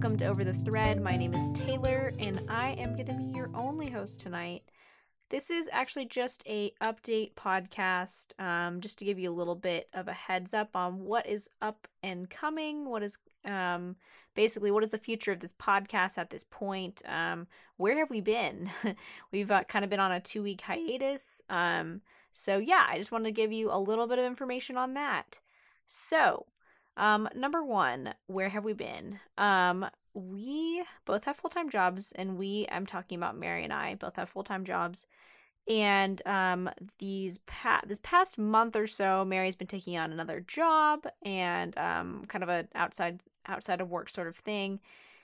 welcome to Over the Thread. My name is Taylor, and I am going to be your only host tonight. This is actually just a update podcast, um, just to give you a little bit of a heads up on what is up and coming, what is um, basically what is the future of this podcast at this point. Um, where have we been? We've uh, kind of been on a two week hiatus. Um, so yeah, I just wanted to give you a little bit of information on that. So um, number one, where have we been? Um, we both have full time jobs, and we, I'm talking about Mary and I, both have full time jobs. And um, these pa- this past month or so, Mary's been taking on another job and um, kind of a outside outside of work sort of thing,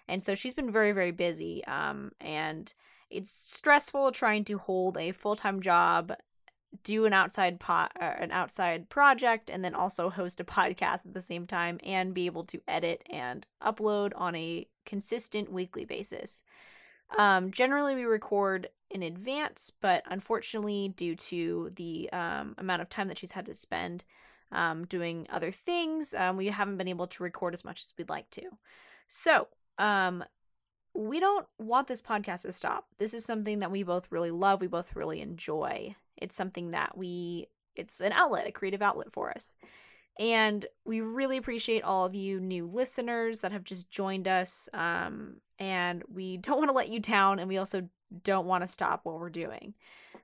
and so she's been very very busy. Um, and it's stressful trying to hold a full time job do an outside pot uh, an outside project and then also host a podcast at the same time and be able to edit and upload on a consistent weekly basis. Um, generally, we record in advance, but unfortunately, due to the um, amount of time that she's had to spend um, doing other things, um, we haven't been able to record as much as we'd like to. So, um, we don't want this podcast to stop. This is something that we both really love, we both really enjoy. It's something that we, it's an outlet, a creative outlet for us. And we really appreciate all of you new listeners that have just joined us. Um, and we don't want to let you down, and we also don't want to stop what we're doing.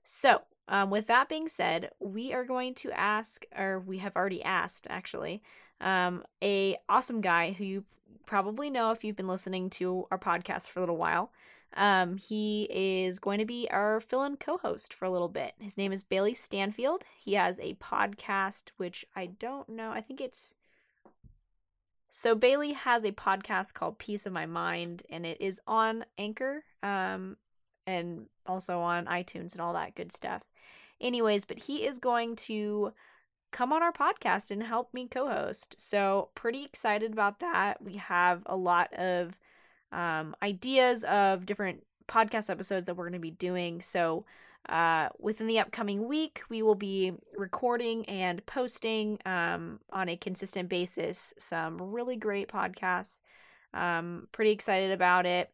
So, um, with that being said, we are going to ask, or we have already asked actually, um, a awesome guy who you probably know if you've been listening to our podcast for a little while. Um, he is going to be our fill in co host for a little bit. His name is Bailey Stanfield. He has a podcast, which I don't know. I think it's. So, Bailey has a podcast called Peace of My Mind, and it is on Anchor um, and also on iTunes and all that good stuff. Anyways, but he is going to come on our podcast and help me co host. So, pretty excited about that. We have a lot of um, ideas of different podcast episodes that we're going to be doing. So, uh, within the upcoming week, we will be recording and posting um, on a consistent basis some really great podcasts. Um, pretty excited about it.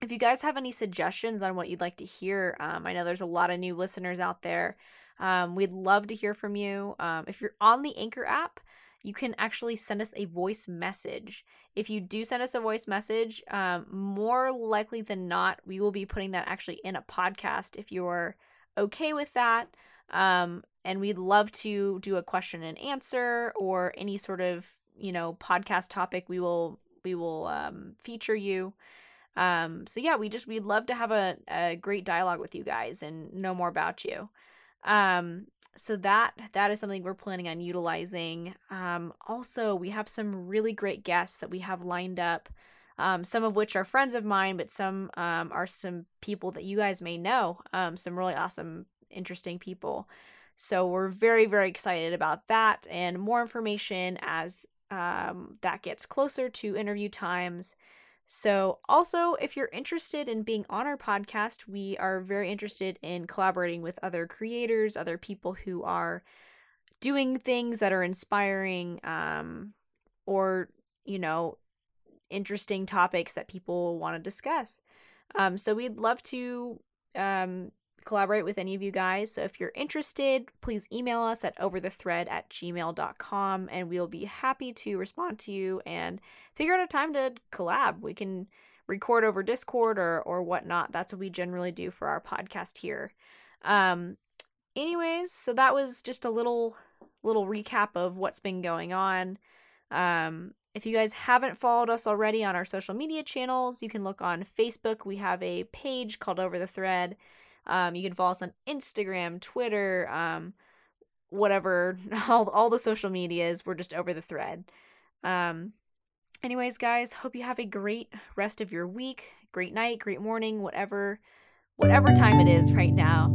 If you guys have any suggestions on what you'd like to hear, um, I know there's a lot of new listeners out there. Um, we'd love to hear from you. Um, if you're on the Anchor app, you can actually send us a voice message. If you do send us a voice message, um, more likely than not, we will be putting that actually in a podcast if you're okay with that. Um, and we'd love to do a question and answer or any sort of you know podcast topic. We will we will um, feature you. Um, so yeah, we just we'd love to have a, a great dialogue with you guys and know more about you. Um, so that that is something we're planning on utilizing. Um, also, we have some really great guests that we have lined up. Um, some of which are friends of mine, but some um, are some people that you guys may know. Um, some really awesome, interesting people. So we're very, very excited about that, and more information as um, that gets closer to interview times. So, also, if you're interested in being on our podcast, we are very interested in collaborating with other creators, other people who are doing things that are inspiring um, or, you know, interesting topics that people want to discuss. Um, so, we'd love to um, collaborate with any of you guys. So if you're interested, please email us at overthethread at gmail.com and we'll be happy to respond to you and figure out a time to collab. We can record over Discord or or whatnot. That's what we generally do for our podcast here. Um anyways, so that was just a little little recap of what's been going on. Um if you guys haven't followed us already on our social media channels, you can look on Facebook. We have a page called Over the Thread. Um, you can follow us on Instagram, Twitter, um, whatever, all, all the social medias. We're just over the thread. Um, anyways, guys, hope you have a great rest of your week, great night, great morning, whatever, whatever time it is right now.